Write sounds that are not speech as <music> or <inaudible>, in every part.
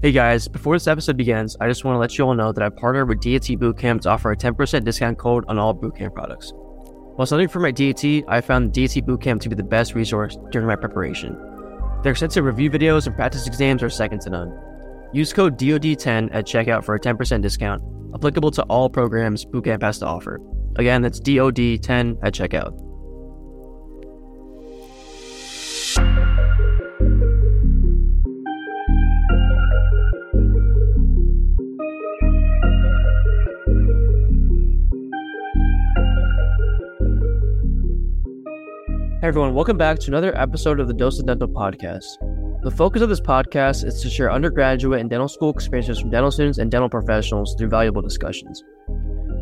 Hey guys, before this episode begins, I just want to let you all know that I partnered with DAT Bootcamp to offer a 10% discount code on all Bootcamp products. While studying for my DAT, I found DAT Bootcamp to be the best resource during my preparation. Their extensive review videos and practice exams are second to none. Use code DOD10 at checkout for a 10% discount, applicable to all programs Bootcamp has to offer. Again, that's DOD10 at checkout. Everyone, welcome back to another episode of the Dose of Dental podcast. The focus of this podcast is to share undergraduate and dental school experiences from dental students and dental professionals through valuable discussions.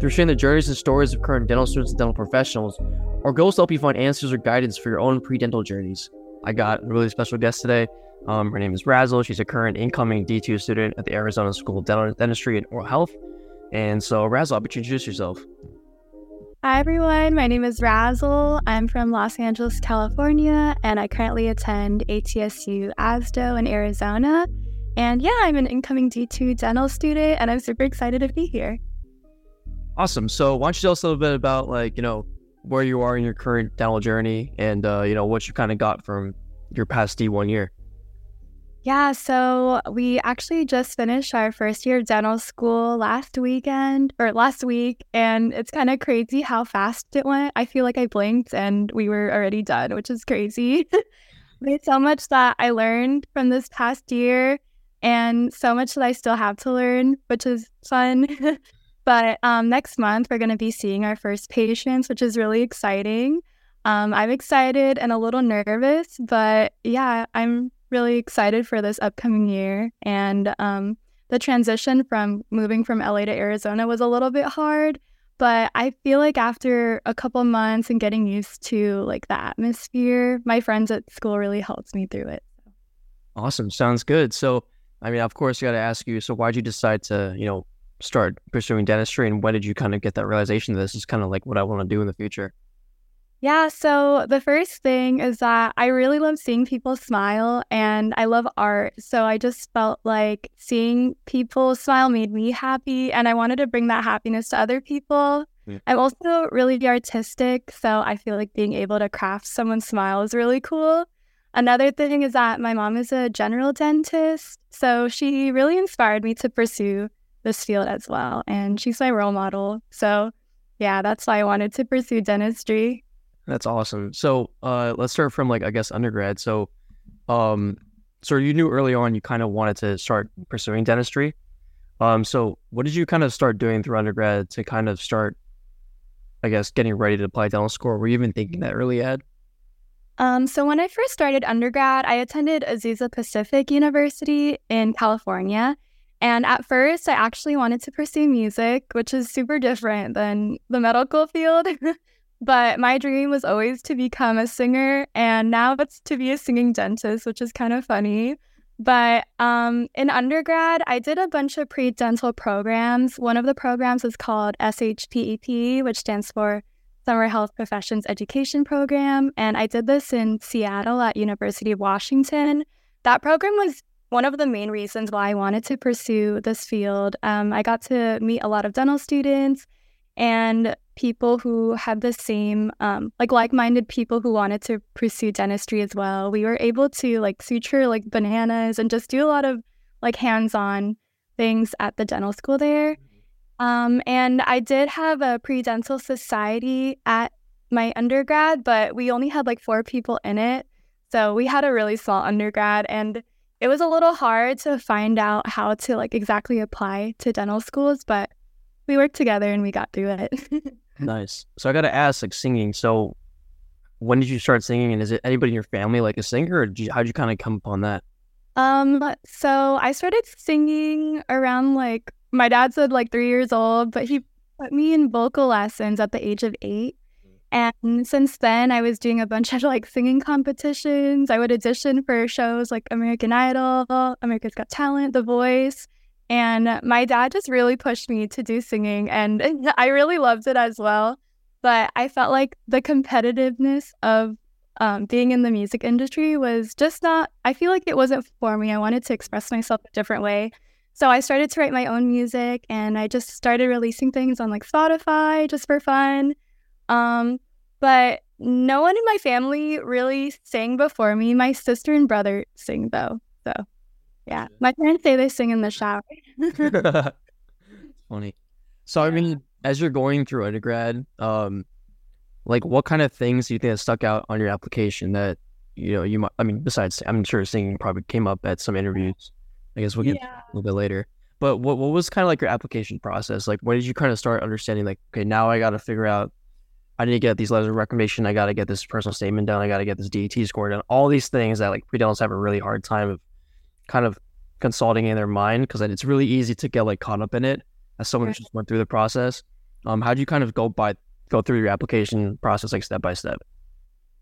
Through sharing the journeys and stories of current dental students and dental professionals, our goal is to help you find answers or guidance for your own pre-dental journeys. I got a really special guest today. Um, her name is Razel. She's a current incoming D2 student at the Arizona School of Dental Dentistry and Oral Health. And so, Razel, I'll you introduce yourself. Hi, everyone. My name is Razel. I'm from Los Angeles, California, and I currently attend ATSU ASDO in Arizona. And yeah, I'm an incoming D2 dental student, and I'm super excited to be here. Awesome. So, why don't you tell us a little bit about, like, you know, where you are in your current dental journey and, uh, you know, what you kind of got from your past D1 year? Yeah, so we actually just finished our first year dental school last weekend or last week, and it's kind of crazy how fast it went. I feel like I blinked and we were already done, which is crazy. <laughs> There's so much that I learned from this past year and so much that I still have to learn, which is fun. <laughs> but um, next month, we're going to be seeing our first patients, which is really exciting. Um, I'm excited and a little nervous, but yeah, I'm really excited for this upcoming year. And um, the transition from moving from LA to Arizona was a little bit hard, but I feel like after a couple months and getting used to like the atmosphere, my friends at school really helped me through it. Awesome. Sounds good. So, I mean, of course, you got to ask you. So, why did you decide to, you know, start pursuing dentistry, and when did you kind of get that realization that this is kind of like what I want to do in the future? Yeah, so the first thing is that I really love seeing people smile and I love art. So I just felt like seeing people smile made me happy and I wanted to bring that happiness to other people. Yeah. I'm also really artistic, so I feel like being able to craft someone's smile is really cool. Another thing is that my mom is a general dentist, so she really inspired me to pursue this field as well. And she's my role model. So, yeah, that's why I wanted to pursue dentistry. That's awesome. So uh, let's start from like I guess undergrad. So, um, so you knew early on you kind of wanted to start pursuing dentistry. Um, so what did you kind of start doing through undergrad to kind of start, I guess, getting ready to apply dental school? Were you even thinking that early, Ed? Um, so when I first started undergrad, I attended Azusa Pacific University in California. And at first, I actually wanted to pursue music, which is super different than the medical field. <laughs> But my dream was always to become a singer, and now it's to be a singing dentist, which is kind of funny. But um, in undergrad, I did a bunch of pre dental programs. One of the programs is called SHPEP, which stands for Summer Health Professions Education Program. And I did this in Seattle at University of Washington. That program was one of the main reasons why I wanted to pursue this field. Um, I got to meet a lot of dental students and people who had the same um, like like-minded people who wanted to pursue dentistry as well. We were able to like suture like bananas and just do a lot of like hands-on things at the dental school there. Um, and i did have a pre-dental society at my undergrad but we only had like four people in it. So we had a really small undergrad and it was a little hard to find out how to like exactly apply to dental schools but we worked together and we got through it. <laughs> nice. So I got to ask, like singing. So when did you start singing, and is it anybody in your family like a singer, or you, did you kind of come upon that? Um, so I started singing around like my dad said like three years old, but he put me in vocal lessons at the age of eight. And since then, I was doing a bunch of like singing competitions. I would audition for shows like American Idol, America's Got Talent, The Voice. And my dad just really pushed me to do singing, and <laughs> I really loved it as well. But I felt like the competitiveness of um, being in the music industry was just not, I feel like it wasn't for me. I wanted to express myself a different way. So I started to write my own music and I just started releasing things on like Spotify just for fun. Um, but no one in my family really sang before me. My sister and brother sing though. So yeah, my parents say they sing in the shower. <laughs> <laughs> Funny. So I mean, as you're going through undergrad, um, like what kind of things do you think that stuck out on your application that you know you might? I mean, besides, I'm sure singing probably came up at some interviews. I guess we'll get yeah. a little bit later. But what what was kind of like your application process? Like, when did you kind of start understanding? Like, okay, now I got to figure out. I need to get these letters of recommendation. I got to get this personal statement done. I got to get this DAT score done. All these things that like pre-dentals have a really hard time of kind of consulting in their mind because it's really easy to get like caught up in it as someone right. who just went through the process. Um, how do you kind of go by go through your application process like step by step?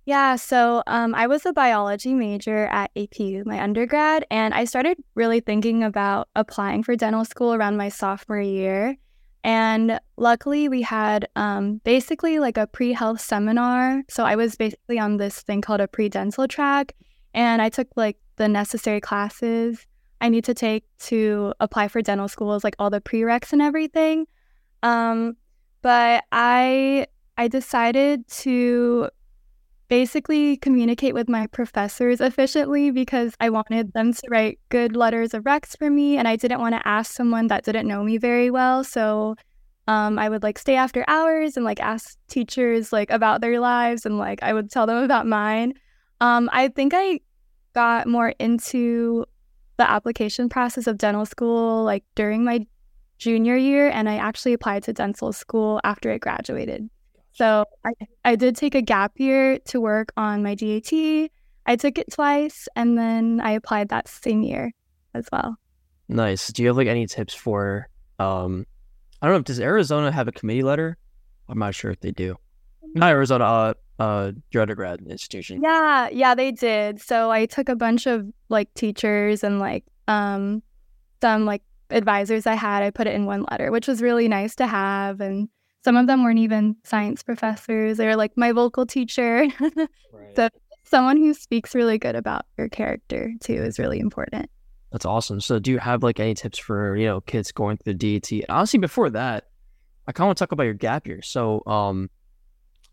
Yeah, so um, I was a biology major at APU, my undergrad, and I started really thinking about applying for dental school around my sophomore year. And luckily, we had um, basically like a pre health seminar. So I was basically on this thing called a pre dental track, and I took like the necessary classes I need to take to apply for dental schools, like all the prereqs and everything. Um, but I I decided to basically communicate with my professors efficiently because I wanted them to write good letters of recs for me and I didn't want to ask someone that didn't know me very well. So um, I would like stay after hours and like ask teachers like about their lives and like I would tell them about mine. Um, I think I got more into the application process of dental school like during my junior year and I actually applied to dental school after I graduated. So I, I did take a gap year to work on my DAT. I took it twice and then I applied that same year as well. Nice. Do you have like any tips for um I don't know, does Arizona have a committee letter? I'm not sure if they do. Not Arizona, uh uh your undergrad institution. Yeah, yeah, they did. So I took a bunch of like teachers and like um some like advisors I had, I put it in one letter, which was really nice to have and some of them weren't even science professors. They were like my vocal teacher. <laughs> right. So someone who speaks really good about your character too is really important. That's awesome. So do you have like any tips for, you know, kids going through the DAT? Honestly, before that, I kind of want to talk about your gap year. So, um,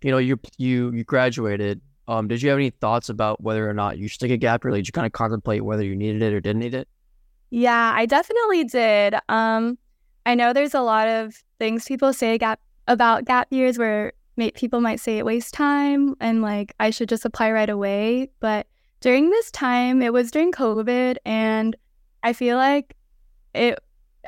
you know, you you you graduated. Um, did you have any thoughts about whether or not you should take a gap year? Did you kind of contemplate whether you needed it or didn't need it? Yeah, I definitely did. Um, I know there's a lot of things people say gap about gap years where may- people might say it wastes time and like I should just apply right away. But during this time, it was during COVID, and I feel like it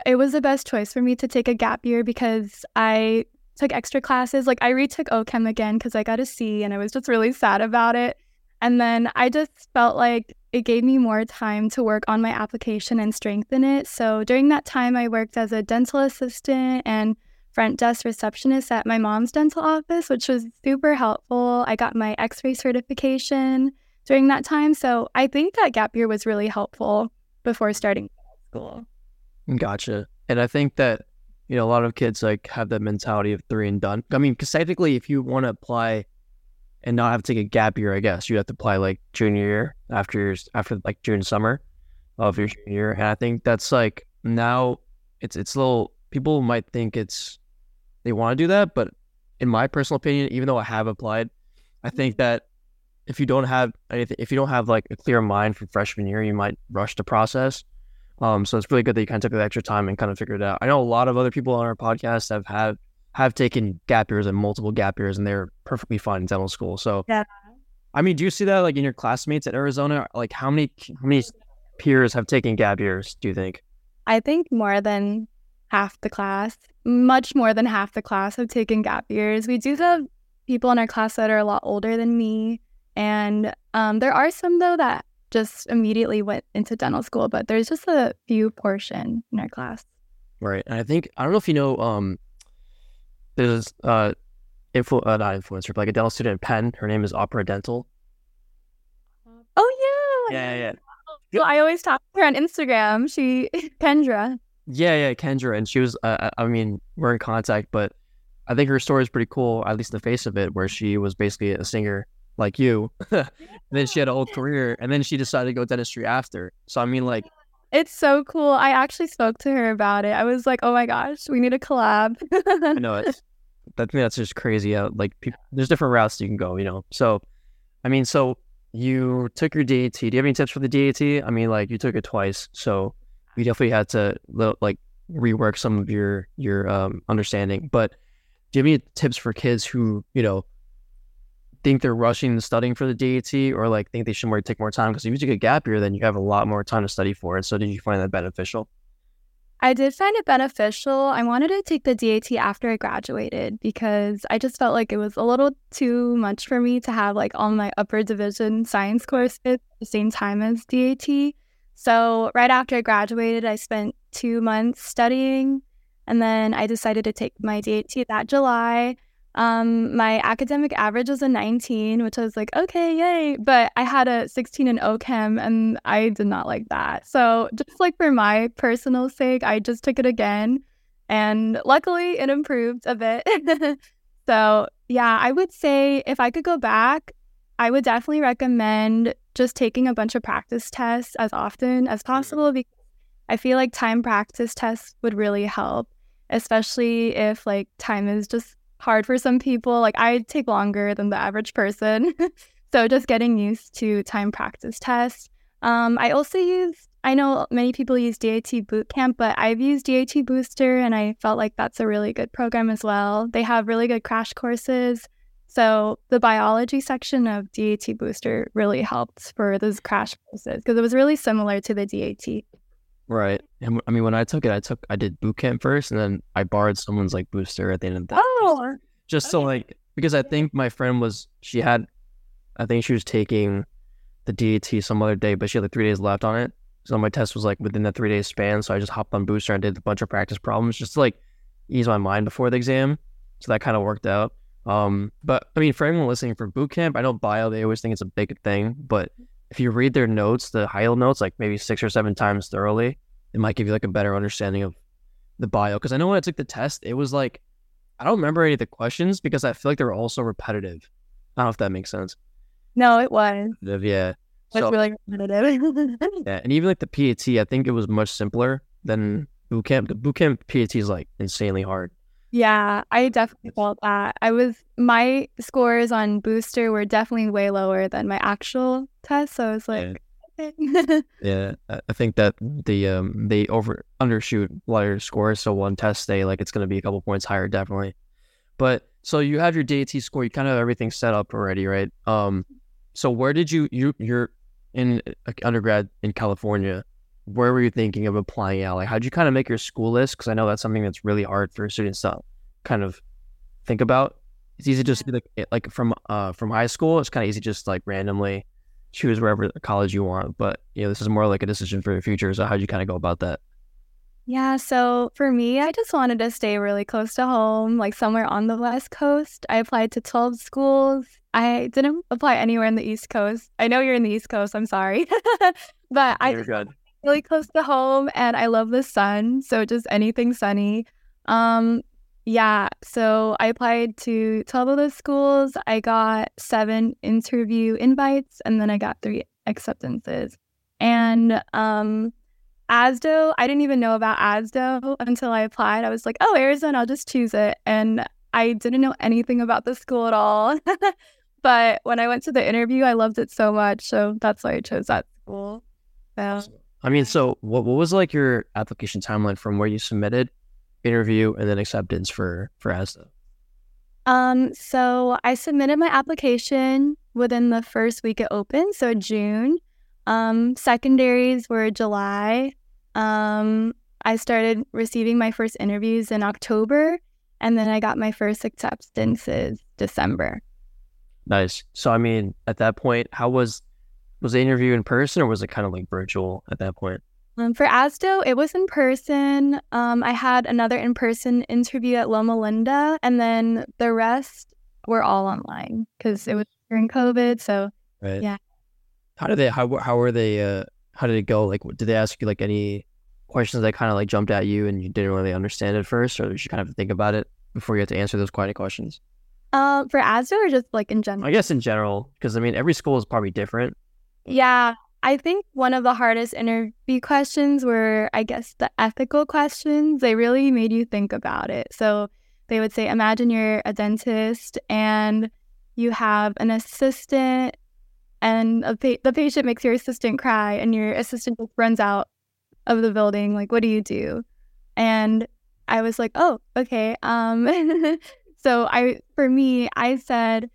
it was the best choice for me to take a gap year because I took extra classes. Like I retook OChem again because I got a C, and I was just really sad about it. And then I just felt like it gave me more time to work on my application and strengthen it. So during that time, I worked as a dental assistant and front desk receptionist at my mom's dental office, which was super helpful. I got my x ray certification during that time. So I think that gap year was really helpful before starting school. Gotcha. And I think that, you know, a lot of kids like have that mentality of three and done. I mean, because technically, if you want to apply and not have to take a gap year, I guess you have to apply like junior year after your, after like June summer of your junior year. And I think that's like now it's, it's a little, people might think it's they want to do that. But in my personal opinion, even though I have applied, I think that if you don't have anything, if you don't have like a clear mind from freshman year, you might rush the process. Um, so it's really good that you kind of took the extra time and kind of figured it out. I know a lot of other people on our podcast have had have taken gap years and multiple gap years, and they're perfectly fine in dental school. So, yeah. I mean, do you see that like in your classmates at Arizona? Like, how many how many peers have taken gap years? Do you think? I think more than half the class, much more than half the class have taken gap years. We do have people in our class that are a lot older than me. And um, there are some, though, that just immediately went into dental school, but there's just a few portion in our class. Right. And I think, I don't know if you know, um, there's uh, influ- uh, not influencer, but like a dental student in Penn. Her name is Opera Dental. Oh, yeah. Yeah, yeah. So I always talk to her on Instagram. She, <laughs> Kendra. Yeah, yeah, Kendra, and she was. Uh, uh, I mean, we're in contact, but I think her story is pretty cool, at least the face of it, where she was basically a singer like you. <laughs> and then she had a whole <laughs> career, and then she decided to go dentistry after. So I mean, like, It's so cool. I actually spoke to her about it. I was like, "Oh my gosh, we need a collab." I know it's <laughs> that to that's just crazy. How like there's different routes you can go, you know. So, I mean, so you took your DAT. Do you have any tips for the DAT? I mean, like you took it twice, so you definitely had to li- like rework some of your your um, understanding. But do you have any tips for kids who you know think they're rushing the studying for the DAT or like think they should more take more time? Because if you take a gap year, then you have a lot more time to study for it. So did you find that beneficial? I did find it beneficial. I wanted to take the DAT after I graduated because I just felt like it was a little too much for me to have like all my upper division science courses at the same time as DAT. So, right after I graduated, I spent two months studying and then I decided to take my DAT that July. Um, my academic average was a 19, which I was like, okay, yay. But I had a 16 in OChem and I did not like that. So just like for my personal sake, I just took it again. And luckily it improved a bit. <laughs> so yeah, I would say if I could go back, I would definitely recommend just taking a bunch of practice tests as often as possible because I feel like time practice tests would really help, especially if like time is just hard for some people. Like I take longer than the average person. <laughs> so just getting used to time practice tests. Um, I also use, I know many people use DAT Bootcamp, but I've used DAT Booster and I felt like that's a really good program as well. They have really good crash courses. So the biology section of DAT Booster really helped for those crash courses because it was really similar to the DAT. Right. And I mean, when I took it, I took I did boot camp first, and then I borrowed someone's like booster at the end of that. Oh, just so like because I think my friend was she had, I think she was taking the DAT some other day, but she had like three days left on it. So my test was like within that three days span. So I just hopped on booster and did a bunch of practice problems just to like ease my mind before the exam. So that kind of worked out. Um, but I mean, for anyone listening for boot camp, I know bio they always think it's a big thing, but if you read their notes, the high yield notes, like maybe six or seven times thoroughly, it might give you like a better understanding of the bio. Because I know when I took the test, it was like I don't remember any of the questions because I feel like they were all so repetitive. I don't know if that makes sense. No, it was. Yeah. It's So, really repetitive. <laughs> yeah, and even like the PAT, I think it was much simpler than boot camp. The boot camp PAT is like insanely hard. Yeah, I definitely felt that. I was my scores on booster were definitely way lower than my actual test. So I was like, okay. <laughs> Yeah, I think that the um they over undershoot a lot of your scores. So one test day, like it's gonna be a couple points higher, definitely. But so you have your DAT score, you kind of have everything set up already, right? Um, so where did you you you're in undergrad in California? Where were you thinking of applying out? Like, how'd you kind of make your school list? Because I know that's something that's really hard for students to kind of think about. It's easy just to be like eh, like from uh from high school. It's kind of easy just like randomly choose wherever college you want. But you know, this is more like a decision for your future. So how'd you kind of go about that? Yeah, so for me, I just wanted to stay really close to home, like somewhere on the West Coast. I applied to 12 schools. I didn't apply anywhere in the East Coast. I know you're in the East Coast, I'm sorry. <laughs> but I just good. Really close to home and I love the sun, so just anything sunny. Um yeah, so I applied to 12 of those schools. I got 7 interview invites and then I got 3 acceptances. And um ASDO, I didn't even know about ASDO until I applied. I was like, "Oh, Arizona, I'll just choose it." And I didn't know anything about the school at all. <laughs> but when I went to the interview, I loved it so much, so that's why I chose that school. So I mean, so what what was like your application timeline from where you submitted, interview, and then acceptance for for ASDO? Um, so I submitted my application within the first week it opened, so June. Um, secondaries were July. Um, I started receiving my first interviews in October, and then I got my first acceptances December. Nice. So I mean, at that point, how was was the interview in person or was it kind of like virtual at that point? Um, for ASDO, it was in person. Um, I had another in person interview at Loma Linda, and then the rest were all online because it was during COVID. So Right. Yeah. How did they? How how were they? Uh, how did it go? Like, did they ask you like any questions that kind of like jumped at you and you didn't really understand at first, or did you kind of think about it before you had to answer those kind of questions? Uh, for ASDO or just like in general? I guess in general, because I mean, every school is probably different. Yeah, I think one of the hardest interview questions were, I guess, the ethical questions. They really made you think about it. So they would say, imagine you're a dentist and you have an assistant, and pa- the patient makes your assistant cry, and your assistant runs out of the building. Like, what do you do? And I was like, oh, okay. Um, <laughs> so I, for me, I said,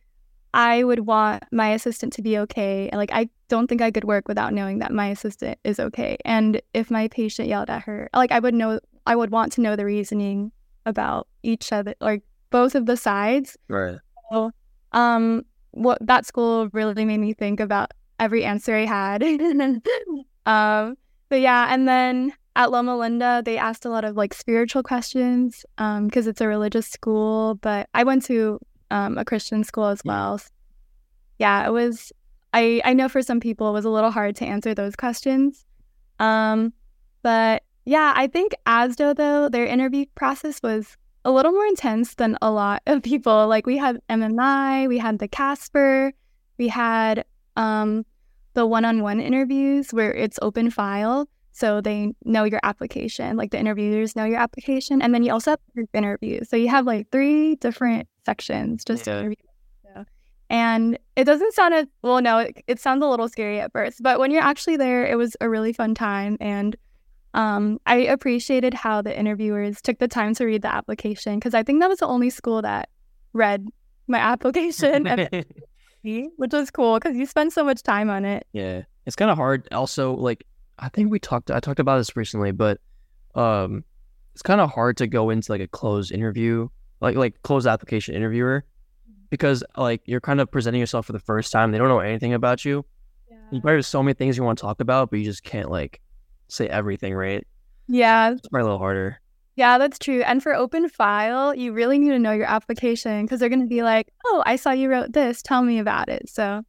I would want my assistant to be okay. Like, I don't think I could work without knowing that my assistant is okay. And if my patient yelled at her, like, I would know, I would want to know the reasoning about each other, like both of the sides. Right. So, um, what that school really made me think about every answer I had. <laughs> um, but yeah, and then at Loma Linda, they asked a lot of like spiritual questions because um, it's a religious school. But I went to um, a Christian school as well. So, yeah, it was. I I know for some people it was a little hard to answer those questions. Um, but yeah, I think ASDO though their interview process was a little more intense than a lot of people. Like we had MMI, we had the Casper, we had um, the one-on-one interviews where it's open file, so they know your application. Like the interviewers know your application, and then you also have group interviews. So you have like three different sections just yeah. to. And it doesn't sound as well. No, it, it sounds a little scary at first, but when you're actually there, it was a really fun time and um, I appreciated how the interviewers took the time to read the application because I think that was the only school that read my application, <laughs> which was cool because you spend so much time on it. Yeah, it's kind of hard. Also, like I think we talked, I talked about this recently, but um, it's kind of hard to go into like a closed interview, like like closed application interviewer, because like you're kind of presenting yourself for the first time. They don't know anything about you. Yeah. You probably have so many things you want to talk about, but you just can't like say everything, right? Yeah. It's probably a little harder. Yeah, that's true. And for open file, you really need to know your application because they're going to be like, oh, I saw you wrote this. Tell me about it. So,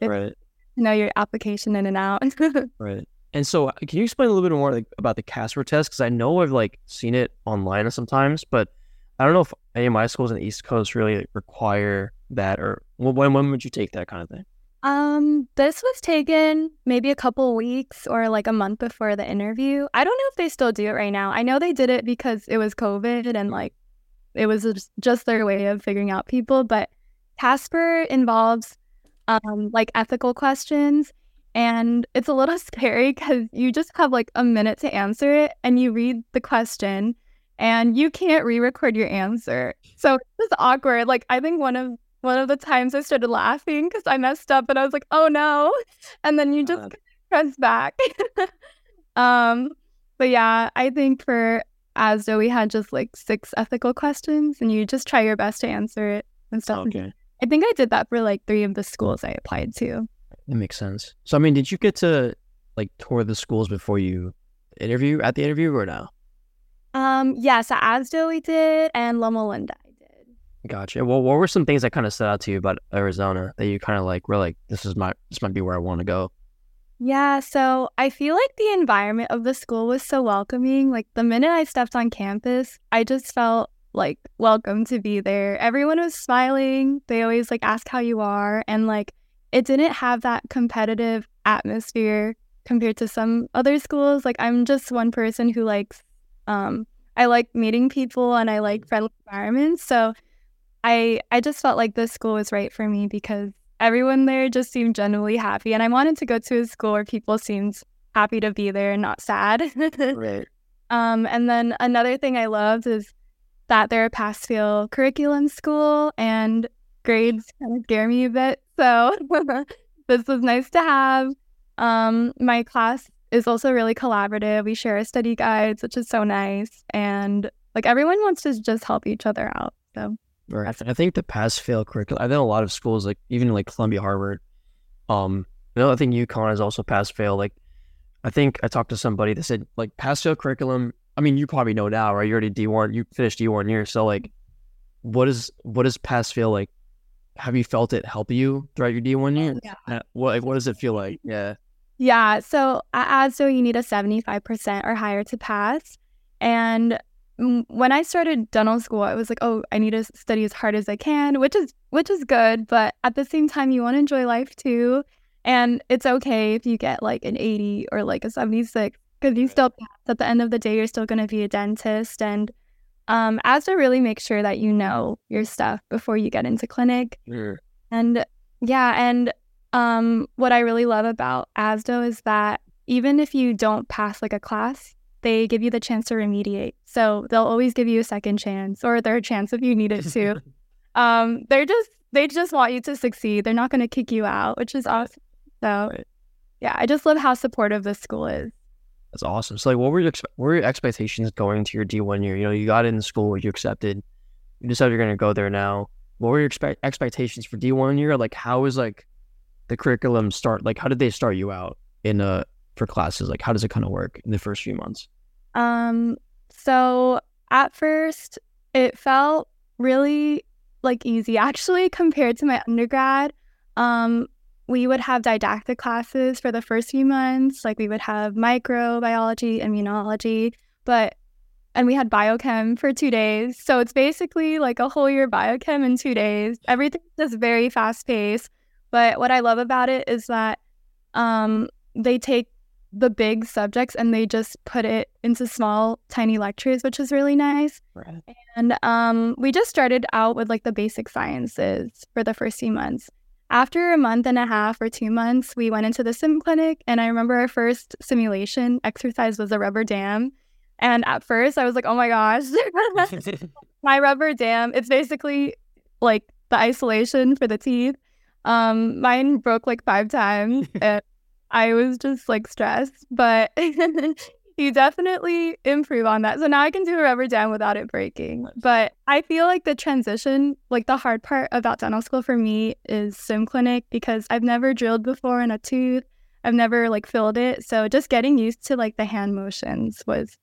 right. know your application in and out. <laughs> right. And so, uh, can you explain a little bit more like, about the Casper test? Because I know I've like seen it online sometimes, but I don't know if any of my schools in the East Coast really require that, or when when would you take that kind of thing? Um, this was taken maybe a couple weeks or like a month before the interview. I don't know if they still do it right now. I know they did it because it was COVID and like it was just their way of figuring out people. But Casper involves um like ethical questions, and it's a little <laughs> scary because you just have like a minute to answer it, and you read the question, and you can't re-record your answer. So it's awkward. Like I think one of one of the times I started laughing because I messed up and I was like, oh no. And then you just God. press back. <laughs> um, but yeah, I think for ASDO, we had just like six ethical questions and you just try your best to answer it and stuff. Okay. I think I did that for like three of the schools I applied to. That makes sense. So, I mean, did you get to like tour the schools before you interview at the interview or no? Um, yeah, so ASDO we did and Loma Linda. I did. Gotcha. Well, what were some things that kind of stood out to you about Arizona that you kind of like were like, this is my this might be where I want to go? Yeah, so I feel like the environment of the school was so welcoming. Like the minute I stepped on campus, I just felt like welcome to be there. Everyone was smiling. They always like ask how you are and like it didn't have that competitive atmosphere compared to some other schools. Like I'm just one person who likes um I like meeting people and I like friendly environments. So I I just felt like this school was right for me because everyone there just seemed genuinely happy, and I wanted to go to a school where people seemed happy to be there and not sad. <laughs> right. Um, and then another thing I loved is that they're a pass fail curriculum school, and grades kind of scare me a bit. So <laughs> this was nice to have. Um, my class is also really collaborative. We share study guides, which is so nice, and like everyone wants to just help each other out. So Right. I think the pass fail curriculum. I think a lot of schools, like even like Columbia, Harvard, um, you know, I think UConn is also pass fail. Like, I think I talked to somebody that said like pass fail curriculum. I mean, you probably know now, right? You already D one, you finished D one year, so like, what is what is pass fail like? Have you felt it help you throughout your D one year? Yeah. Uh, what what does it feel like? Yeah. Yeah. So at ASDO, you need a seventy five percent or higher to pass, and when I started dental school, I was like, oh, I need to study as hard as I can, which is which is good, but at the same time, you want to enjoy life too, and it's okay if you get like an 80 or like a 76 because you still pass at the end of the day, you're still going to be a dentist, and um, ASDO really make sure that you know your stuff before you get into clinic, Mm. and yeah, and um, what I really love about ASDO is that even if you don't pass like a class, they give you the chance to remediate. So they'll always give you a second chance or a third chance if you need it to. <laughs> um, they're just they just want you to succeed. They're not going to kick you out, which is awesome. So Right. yeah, I just love how supportive this school is. That's awesome. So like, what were your what were your expectations going to your D one year? You know, you got in the school, you accepted, you decided you're going to go there now. What were your expect- expectations for D one year? Like, how was like the curriculum start? Like, how did they start you out in uh for classes? Like, how does it kind of work in the first few months? Um, so at first it felt really like easy actually <laughs> compared to my undergrad. Um, we would have didactic classes for the first few months, like we would have microbiology, immunology, but and we had biochem for two days. So it's basically like a whole year biochem in two days. Everything's just very fast paced. But what I love about it is that um, they take the big subjects and they just put it into small, tiny lectures, which is really nice. Right. And um, we just started out with like the basic sciences for the first few months. After a month and a half or two months, we went into the sim clinic. And I remember our first simulation exercise was a rubber dam. And at first, I was like, oh my gosh, <laughs> <laughs> my rubber dam, it's basically like the isolation for the teeth. Um, mine broke like five times. <laughs> and I was just like stressed, but <laughs> you definitely improve on that. So now I can do a rubber dam without it breaking. But I feel like the transition, like the hard part about dental school for me is sim clinic because I've never drilled before in a tooth. I've never like filled it. So just getting used to like the hand motions was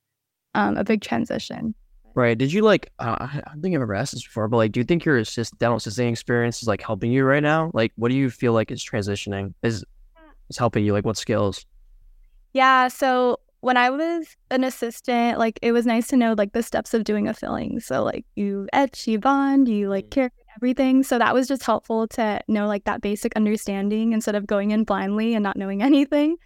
um, a big transition. Right. Did you like? Uh, I I don't think I've ever asked this before, but like, do you think your assist dental assisting experience is like helping you right now? Like, what do you feel like is transitioning? Is is helping you? Like, what skills? Yeah. So when I was an assistant, like it was nice to know like the steps of doing a filling. So like you etch, you bond, you like Mm. care everything. So that was just helpful to know like that basic understanding instead of going in blindly and not knowing <laughs> anything.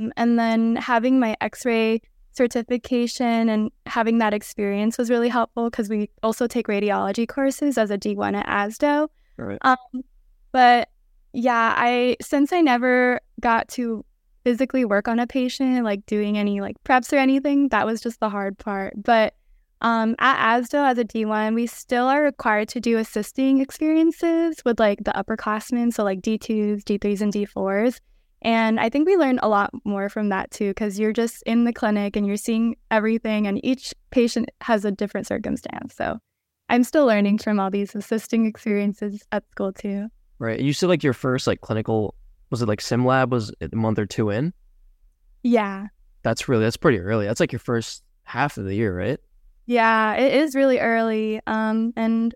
Um, and then having my X-ray certification and having that experience was really helpful because we also take radiology courses as a D1 at ASDO. Right. Um, but yeah, I since I never got to physically work on a patient, like doing any like preps or anything, that was just the hard part. But um, at ASDO as a D1, we still are required to do assisting experiences with like the upperclassmen, so like D2s, D3s, and D4s. And I think we learned a lot more from that too, because you're just in the clinic and you're seeing everything, and each patient has a different circumstance. So I'm still learning from all these assisting experiences at school too. Right. You said like your first like clinical was it like sim lab was a month or two in? Yeah. That's really that's pretty early. That's like your first half of the year, right? Yeah, it is really early. Um, and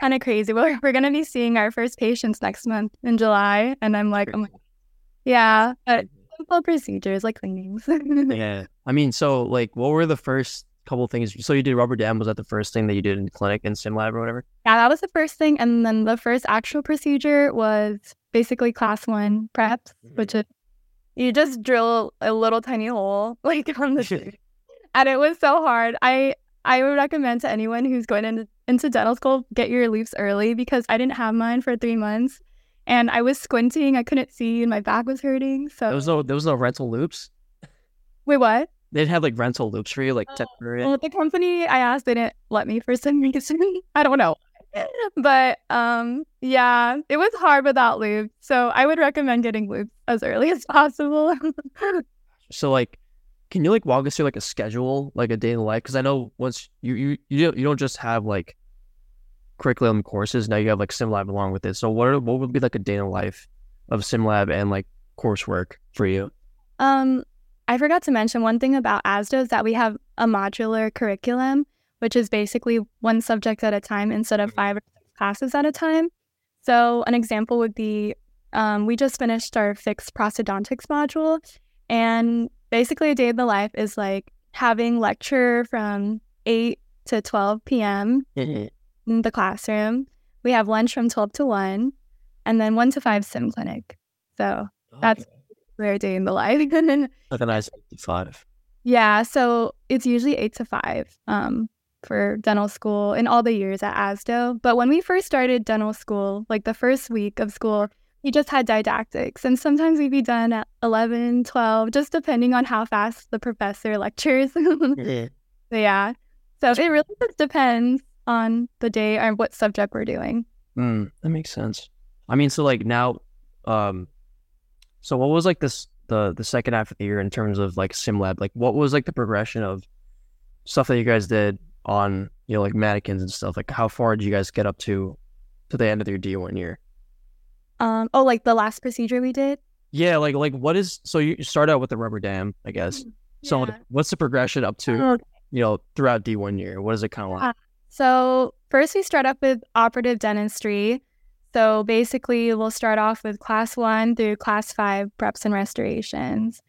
kind of crazy. <laughs> We're we're gonna be seeing our first patients next month in July, and I'm like, I'm like, yeah, but mm-hmm. simple procedures like cleanings. <laughs> Yeah. I mean, so like, what were the first couple things? So you did rubber dam. Was that the first thing that you did in clinic in sim lab or whatever? Yeah, that was the first thing, and then the first actual procedure was basically class one preps, mm-hmm. which is you just drill a little tiny hole <laughs> like on the <laughs> tooth, and it was so hard. I I would recommend to anyone who's going into into dental school get your loupes early because I didn't have mine for three months, and I was squinting. I couldn't see, and my back was hurting. So There was no there was no rental loupes. wait, what? They'd have like rental loupes for you, like Oh, temporary. Well, the company I asked they didn't let me for some <laughs> reason. I don't know. But um yeah, it was hard without loupes. So I would recommend getting loupes as early as possible. <laughs> So like, can you like walk us through like a schedule, like a day in the life? Because I know once you you you don't, you don't just have like curriculum courses. Now you have like SimLab along with it. So what are, what would be like a day in the life of SimLab and like coursework for you? um I forgot to mention one thing about ASDO is that we have a modular curriculum, which is basically one subject at a time instead of five or six classes at a time. So an example would be um, we just finished our fixed prosthodontics module, and basically a day in the life is like having lecture from 8 to 12 p.m. in the classroom. We have lunch from 12 to 1, and then 1 to 5 sim clinic. So that's we're doing the life. <laughs> like a nice eight to five. Yeah, so it's usually 8 to 5 um, for dental school in all the years at ASDO. But when we first started dental school, like the first week of school, we just had didactics. And sometimes we'd be done at 11, 12, just depending on how fast the professor lectures. <laughs> yeah. yeah. So it really just depends on the day or what subject we're doing. Mm, that makes sense. I mean, so like now, um, so what was like this the the second half of the year in terms of like sim lab? Like, what was like the progression of stuff that you guys did on you know like mannequins and stuff? Like, how far did you guys get up to to the end of your D one year? Um, oh, like the last procedure we did. Yeah, like like what is so you start out with the rubber dam, I guess. So Yeah. what's the progression up to Okay. you know throughout D one year? What is it kind of like? So first we start off with operative dentistry. So basically we'll start off with class one through class five preps and restorations.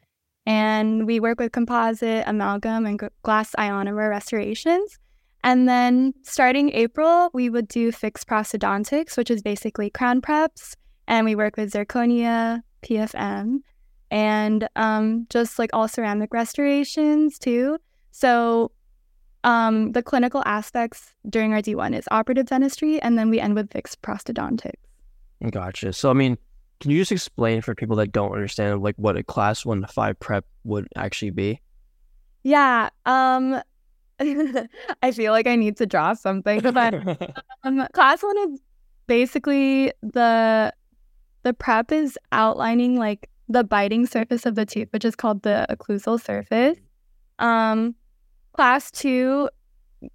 And we work with composite, amalgam, and glass ionomer restorations. And then starting April, we would do fixed prosthodontics, which is basically crown preps. And we work with zirconia, PFM, and um, just like all ceramic restorations too. So um, the clinical aspects during our D1 is operative dentistry, and then we end with fixed prosthodontics. Gotcha. So I mean, can you just explain for people that don't understand like what a class one to five prep would actually be? Yeah. Um, <laughs> I feel like I need to draw something, but <laughs> um, class one is basically the the prep is outlining like the biting surface of the tooth, which is called the occlusal surface. Um, class two,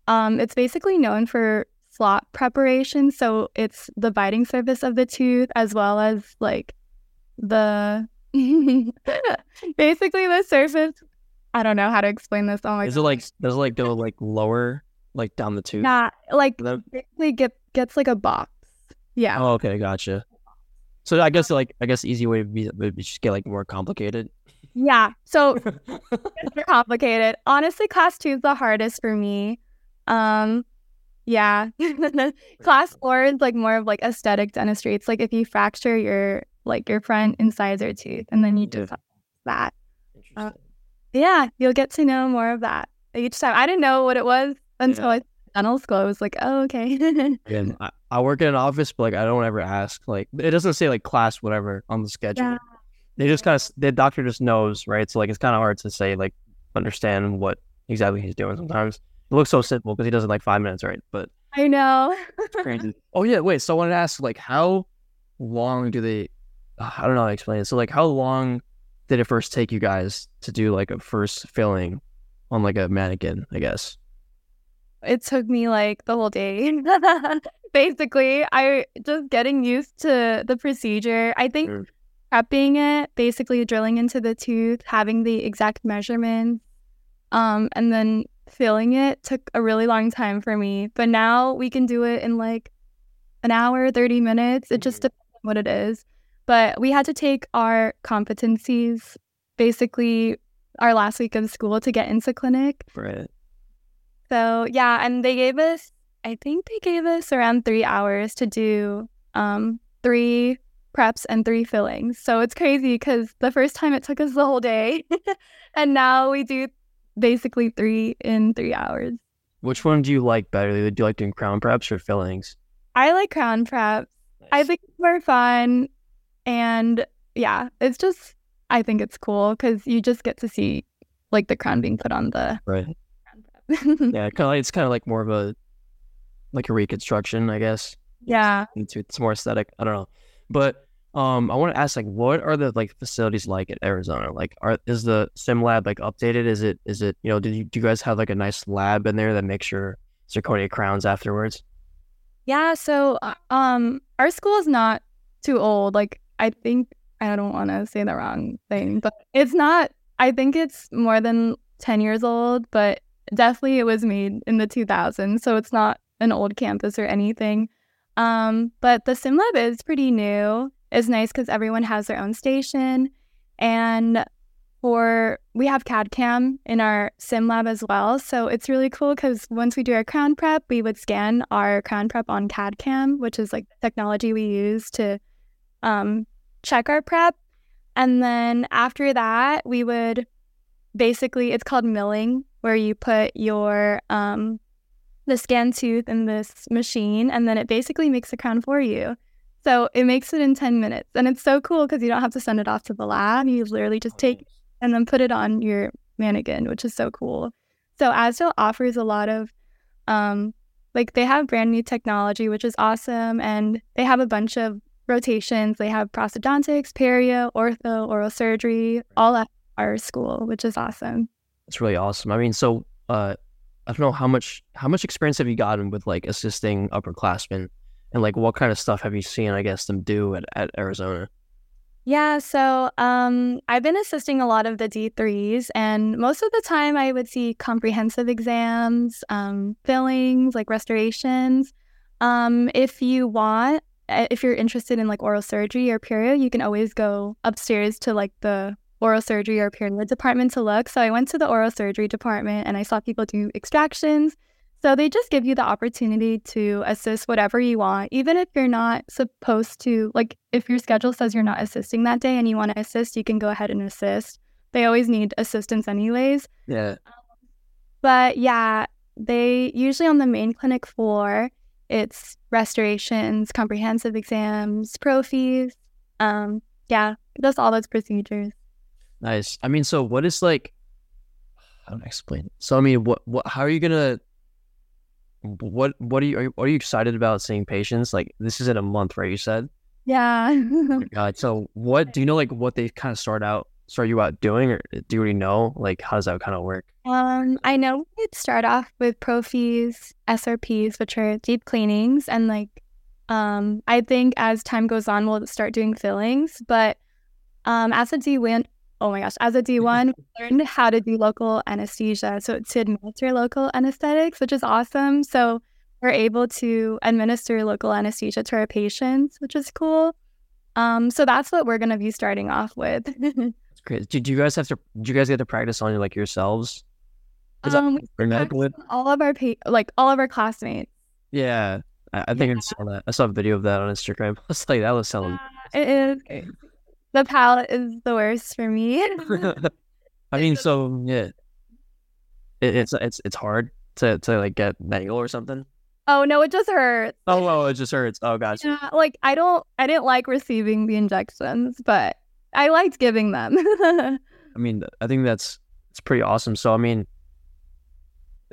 um, it's basically known for slot preparation, so it's the biting surface of the tooth as well as like the <laughs> basically the surface. I don't know how to explain this. Oh my is it like does it like go like lower like down the tooth? Nah, like The- basically get gets like a box. Yeah. Oh, okay, gotcha. So I guess like I guess the easy way would be, would be just get like more complicated. Yeah. So <laughs> it's complicated. Honestly, class two is the hardest for me. Um, yeah. <laughs> class four is like more of like aesthetic dentistry. It's like if you fracture your like your front incisor tooth, and then you Yeah. just have that. Interesting. Yeah, you'll get to know more of that each time. I didn't know what it was until Yeah. I dental school. I was like, oh, okay. <laughs> Again, I, I work in an office, but like I don't ever ask. Like it doesn't say like class whatever on the schedule. Yeah. They just kind of the doctor just knows, right? So like it's kind of hard to say like understand what exactly he's doing. Sometimes it looks so simple because he does it in like five minutes, right? But I know. <laughs> oh yeah, wait. So I wanted to ask like how long do they? uh, I don't know how to explain it. So like how long did it first take you guys to do like a first filling on like a mannequin? I guess. it took me like the whole day. <laughs> Basically, I just getting used to the procedure. I think Sure. Prepping it, basically drilling into the tooth, having the exact measurements, um, and then filling it took a really long time for me. But now we can do it in like an hour, 30 minutes. It just Mhm. depends on what it is. But we had to take our competencies basically our last week of school to get into clinic. Right. So yeah, and they gave us, I think they gave us around three hours to do um, three preps and three fillings. So it's crazy because the first time it took us the whole day, <laughs> and now we do basically three in three hours. Which one do you like better? Do you like doing crown preps or fillings? I like crown preps. I think it's more fun, and yeah, it's just I think it's cool because you just get to see like the crown being put on the right. crown prep. <laughs> Yeah, kind of. Like, it's kind of like more of a like a reconstruction, I guess. yeah. It's, it's more aesthetic. I don't know, but um, I want to ask like, what are the like facilities like at Arizona? Like, are is the sim lab like updated? Is it is it you know? Did you do you guys have like a nice lab in there that makes your zirconia crowns afterwards? Yeah, so uh, um our school is not too old. Like I think I don't want to say the wrong thing, but it's not I think it's more than 10 years old, but definitely it was made in the 2000s, so it's not an old campus or anything. Um but the sim lab is pretty new. It's nice cuz everyone has their own station and for we have CAD CAM in our sim lab as well. So it's really cool because once we do our crown prep, we would scan our crown prep on CAD CAM, which is like the technology we use to um, check our prep. And then after that, we would basically, it's called milling, where you put your um, the scan tooth in this machine, and then it basically makes the crown for you. So it makes it in 10 minutes. And it's so cool because you don't have to send it off to the lab. You literally just take and then put it on your mannequin, which is so cool. So ASDO offers a lot of um like they have brand new technology, which is awesome. And they have a bunch of rotations. They have prosthodontics, perio, ortho, oral surgery, all at our school, which is awesome. It's really awesome. I mean, so uh I don't know how much how much experience have you gotten with like assisting upperclassmen and like what kind of stuff have you seen i guess them do at, at arizona? Yeah so um, i've been assisting a lot of the d3s and most of the time i would see comprehensive exams um, fillings like restorations. Um, if you want eh, if you're interested in like oral surgery or perio you can always go upstairs to like the oral surgery or perio department to look. So i went to the oral surgery department and i saw people do extractions so they just give you the opportunity to assist whatever you want, even if you're not supposed to. Like, if your schedule says you're not assisting that day and you want to assist, you can go ahead and assist. They always need assistance, anyways. Yeah. But yeah, they usually on the main clinic floor, it's restorations, comprehensive exams, prophies. Um, yeah, does all those procedures. Nice. I mean, so what is like? I don't explain? It? So I mean, what what? How are you gonna what what are you, are you are you excited about seeing patients? Like this is in a month, right? You said. Yeah. oh <laughs> God. So what do you know? Like what they kind of start out start you out doing, or do you already know? Like how does that kind of work? Um, I know we'd start off with prophies, SRPs, which are deep cleanings, and like, um, I think as time goes on, we'll start doing fillings. But um, as a D1, oh my gosh, as a D1, <laughs> we learned how to do local anesthesia. So to administer local anesthetics, which is awesome. So we're able to administer local anesthesia to our patients, which is cool. Um, so that's what we're gonna be starting off with. <laughs> that's great. Did you guys have to? Did you guys get to practice on like yourselves? Um, all of our pa- like all of our classmates. Yeah, I, I think yeah. I saw that. I saw a video of that on Instagram. <laughs> I was like, that was selling. Yeah, it is the palate is the worst for me. <laughs> <laughs> I mean, so yeah, it, it's it's it's hard to to like get manual or something. Oh no, it just hurts. Oh, oh, it just hurts. Oh gosh. Yeah, like I don't, I didn't like receiving the injections, but I liked giving them. <laughs> I mean, I think that's it's pretty awesome. So I mean,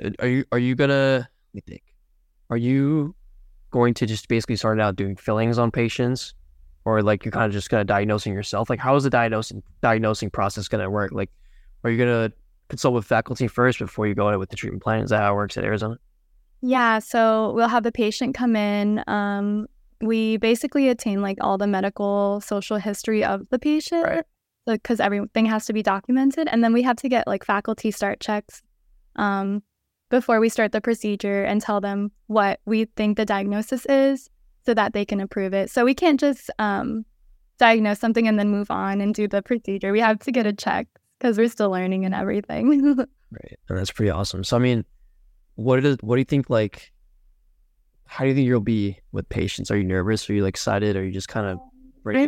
uh, are you are you gonna? Let me think. Are you going to just basically start out doing fillings on patients or like you're kind of just kind of diagnosing yourself? Like, how is the diagnosing diagnosing process going to work? Like, are you going to consult with faculty first before you go in with the treatment plan? Is that how it works at Arizona? Yeah. So we'll have the patient come in. Um, we basically attain like all the medical social history of the patient. Right because everything has to be documented. And then we have to get like faculty start checks um, before we start the procedure and tell them what we think the diagnosis is so that they can approve it. So we can't just um, diagnose something and then move on and do the procedure. We have to get a check because we're still learning and everything. <laughs> right, and that's pretty awesome. So I mean, what is what do you think? Like, how do you think you'll be with patients? Are you nervous? Are you like excited? Are you just kind of ready?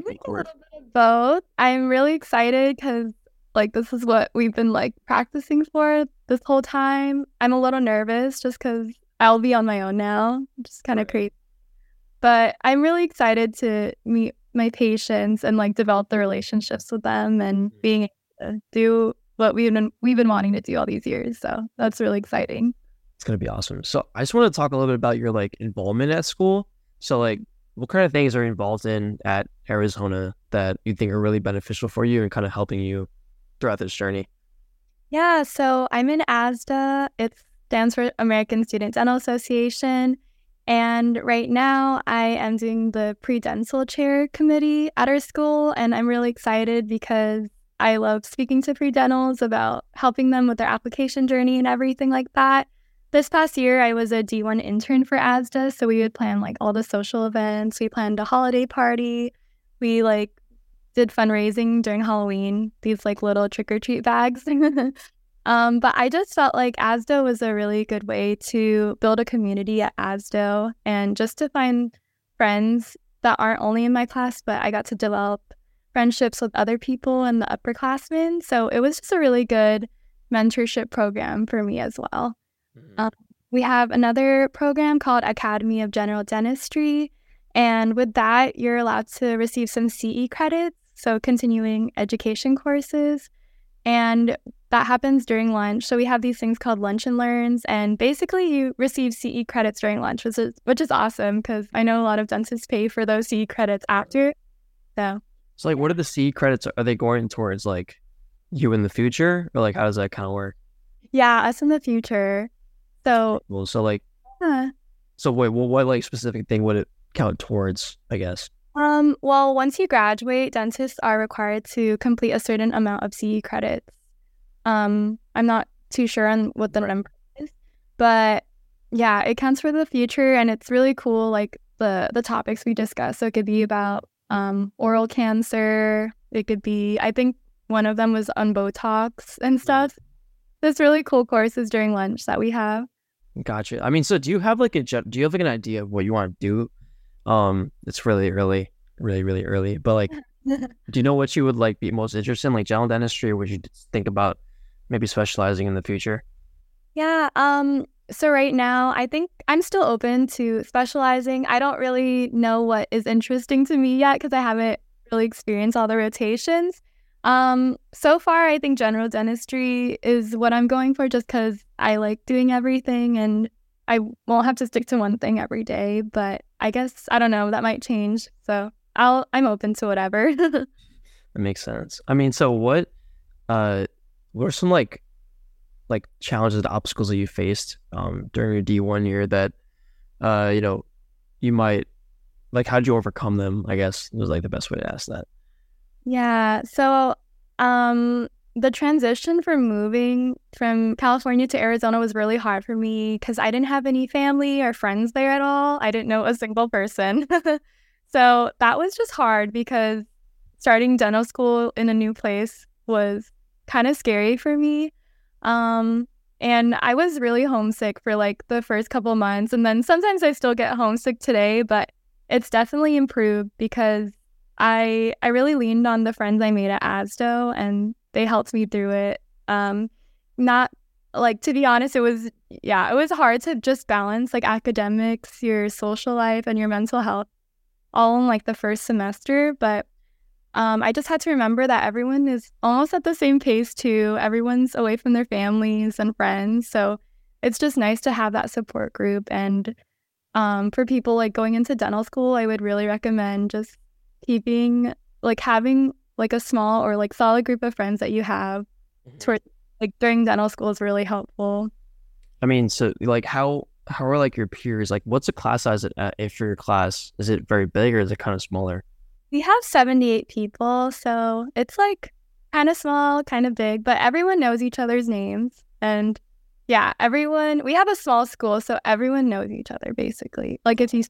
Both. I'm really excited because like this is what we've been like practicing for this whole time. I'm a little nervous just because I'll be on my own now, just kind of right. crazy. But I'm really excited to meet my patients and like develop the relationships with them and mm-hmm. being able to do what we've been we've been wanting to do all these years. So that's really exciting. It's gonna be awesome. So I just want to talk a little bit about your like involvement at school. So like what kind of things are you involved in at Arizona that you think are really beneficial for you and kind of helping you throughout this journey? Yeah, so I'm in ASDA. It stands for American Student Dental Association. And right now, I am doing the pre dental chair committee at our school. And I'm really excited because I love speaking to pre dentals about helping them with their application journey and everything like that. This past year, I was a D1 intern for ASDA. So we would plan like all the social events. We planned a holiday party. We like did fundraising during Halloween, these like little trick or treat bags. <laughs> um, but I just felt like ASDA was a really good way to build a community at ASDO and just to find friends that aren't only in my class, but I got to develop friendships with other people and the upperclassmen. So it was just a really good mentorship program for me as well. Mm-hmm. Um, we have another program called Academy of General Dentistry. And with that, you're allowed to receive some CE credits, so continuing education courses. And that happens during lunch. So we have these things called lunch and learns, and basically you receive CE credits during lunch, which is which is awesome because I know a lot of dentists pay for those CE credits after. So, so like, what are the CE credits? Are they going towards like you in the future, or like how does that kind of work? Yeah, us in the future. So well, so like, yeah. so wait, well, what like specific thing would it count towards? I guess. Um. Well, once you graduate, dentists are required to complete a certain amount of CE credits. Um, I'm not too sure on what the number is, but yeah, it counts for the future, and it's really cool. Like the the topics we discuss. So it could be about um oral cancer. It could be. I think one of them was on Botox and stuff. There's really cool courses during lunch that we have. Gotcha. I mean, so do you have like a do you have like an idea of what you want to do? Um, it's really early, really really early. But like, <laughs> do you know what you would like be most interested in, like general dentistry, or would you think about maybe specializing in the future? Yeah. Um. So right now, I think I'm still open to specializing. I don't really know what is interesting to me yet because I haven't really experienced all the rotations. Um, so far, I think general dentistry is what I'm going for just because I like doing everything and I won't have to stick to one thing every day. But I guess, I don't know, that might change. So I'll, I'm open to whatever. <laughs> that makes sense. I mean, so what, uh, what are some like, like challenges, and obstacles that you faced, um, during your D1 year that, uh, you know, you might, like, how did you overcome them? I guess was like the best way to ask that. Yeah. So, um, the transition from moving from California to Arizona was really hard for me because I didn't have any family or friends there at all. I didn't know a single person. <laughs> so that was just hard because starting dental school in a new place was kind of scary for me. Um, and I was really homesick for like the first couple months. And then sometimes I still get homesick today, but it's definitely improved because I I really leaned on the friends I made at ASDO and they helped me through it. Um, not like to be honest, it was yeah, it was hard to just balance like academics, your social life, and your mental health all in like the first semester. But um, I just had to remember that everyone is almost at the same pace too. Everyone's away from their families and friends, so it's just nice to have that support group. And um, for people like going into dental school, I would really recommend just keeping like having like a small or like solid group of friends that you have mm-hmm. toward like during dental school is really helpful. I mean, so like how how are like your peers? Like, what's the class size at, if your class? Is it very big or is it kind of smaller? We have seventy eight people, so it's like kind of small, kind of big, but everyone knows each other's names and yeah, everyone. We have a small school, so everyone knows each other basically. Like if you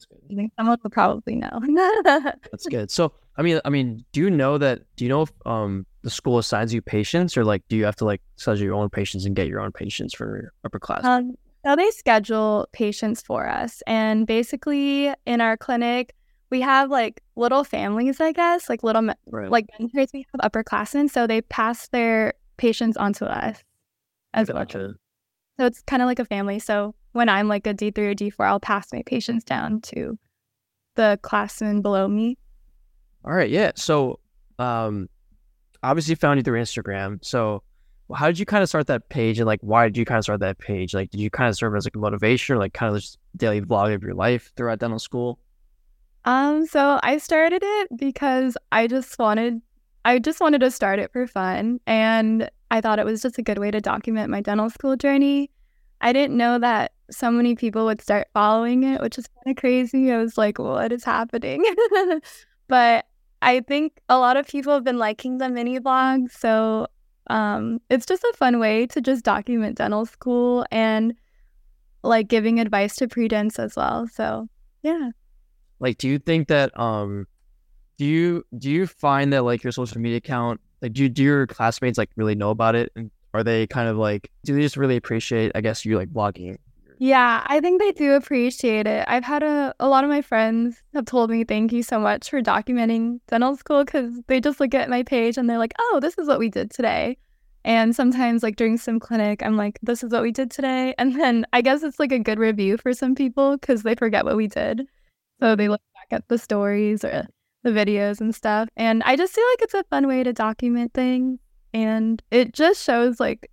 someone will probably know. <laughs> That's good. So I mean, I mean, do you know that? Do you know if um the school assigns you patients, or like do you have to like schedule your own patients and get your own patients for your upper class? Um, so they schedule patients for us, and basically in our clinic, we have like little families, I guess, like little right. like mentors. We have upperclassmen, so they pass their patients onto us as gotcha. well. So it's kind of like a family. So when I'm like a D3 or D4, I'll pass my patients down to the classmen below me. All right. Yeah. So um, obviously found you through Instagram. So how did you kind of start that page and like why did you kind of start that page? Like did you kind of serve as like a motivation or like kind of just daily vlog of your life throughout dental school? Um, so I started it because I just wanted I just wanted to start it for fun and I thought it was just a good way to document my dental school journey. I didn't know that so many people would start following it, which is kind of crazy. I was like, what is happening? <laughs> but I think a lot of people have been liking the mini vlogs. So um, it's just a fun way to just document dental school and like giving advice to pre-dents as well. So yeah. Like, do you think that um do you do you find that like your social media account like do, do your classmates like really know about it? And are they kind of like do they just really appreciate i guess you like blogging? Yeah i think they do appreciate it. I've had a, a lot of my friends have told me thank you so much for documenting dental school because they just look at my page and they're like oh this is what we did today. And sometimes like during some clinic i'm like this is what we did today. And then i guess it's like a good review for some people because they forget what we did so they look back at the stories or the videos and stuff. And I just feel like it's a fun way to document things. And it just shows like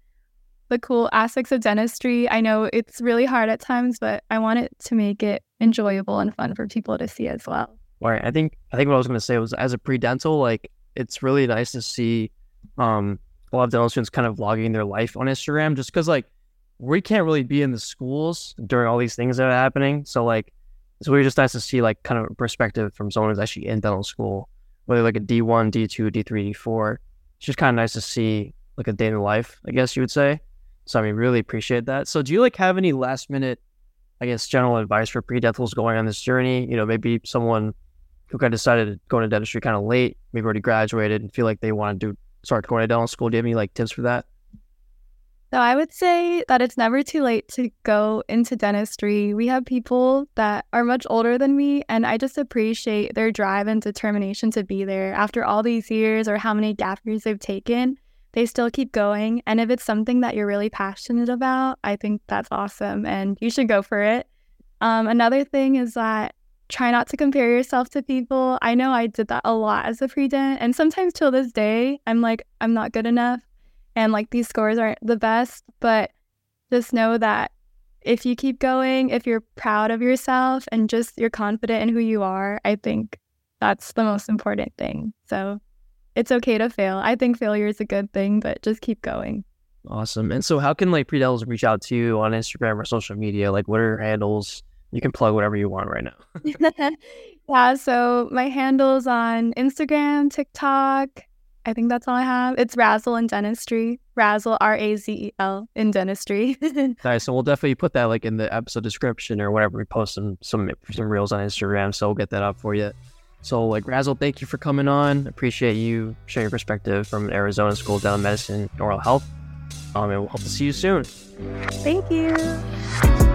the cool aspects of dentistry. I know it's really hard at times, but I want it to make it enjoyable and fun for people to see as well. Right. I think I think what I was gonna say was as a pre-dental, like it's really nice to see um a lot of dental students kind of vlogging their life on Instagram just because like we can't really be in the schools during all these things that are happening. So like it's really just nice to see like kind of perspective from someone who's actually in dental school, whether like a D1, D2, D3, D4. It's just kind of nice to see like a day in the life, I guess you would say. So I mean, really appreciate that. So do you like have any last minute, I guess, general advice for pre-dentals going on this journey? You know, maybe someone who kind of decided to go into dentistry kind of late, maybe already graduated and feel like they want to do start going to dental school. Do you have any like tips for that? So I would say that it's never too late to go into dentistry. We have people that are much older than me, and I just appreciate their drive and determination to be there. After all these years or how many gap years they've taken, they still keep going. And if it's something that you're really passionate about, I think that's awesome and you should go for it. Um, another thing is that try not to compare yourself to people. I know I did that a lot as a pre dent, and sometimes till this day, I'm like, I'm not good enough and like these scores aren't the best, but just know that if you keep going, if you're proud of yourself and just you're confident in who you are, I think that's the most important thing. So it's okay to fail. I think failure is a good thing, but just keep going. Awesome. And so how can like pre-dentals reach out to you on Instagram or social media? Like what are your handles? You can plug whatever you want right now. <laughs> yeah, so my handles on Instagram, TikTok, I think that's all I have. It's Razel in dentistry. Razel R A Z E L in dentistry. <laughs> nice. So we'll definitely put that like in the episode description or whatever we post some some some reels on Instagram. So we'll get that up for you. So like Razel, thank you for coming on. Appreciate you sharing your perspective from Arizona School of Dental Medicine and Oral Health. Um, and we'll hope to see you soon. Thank you.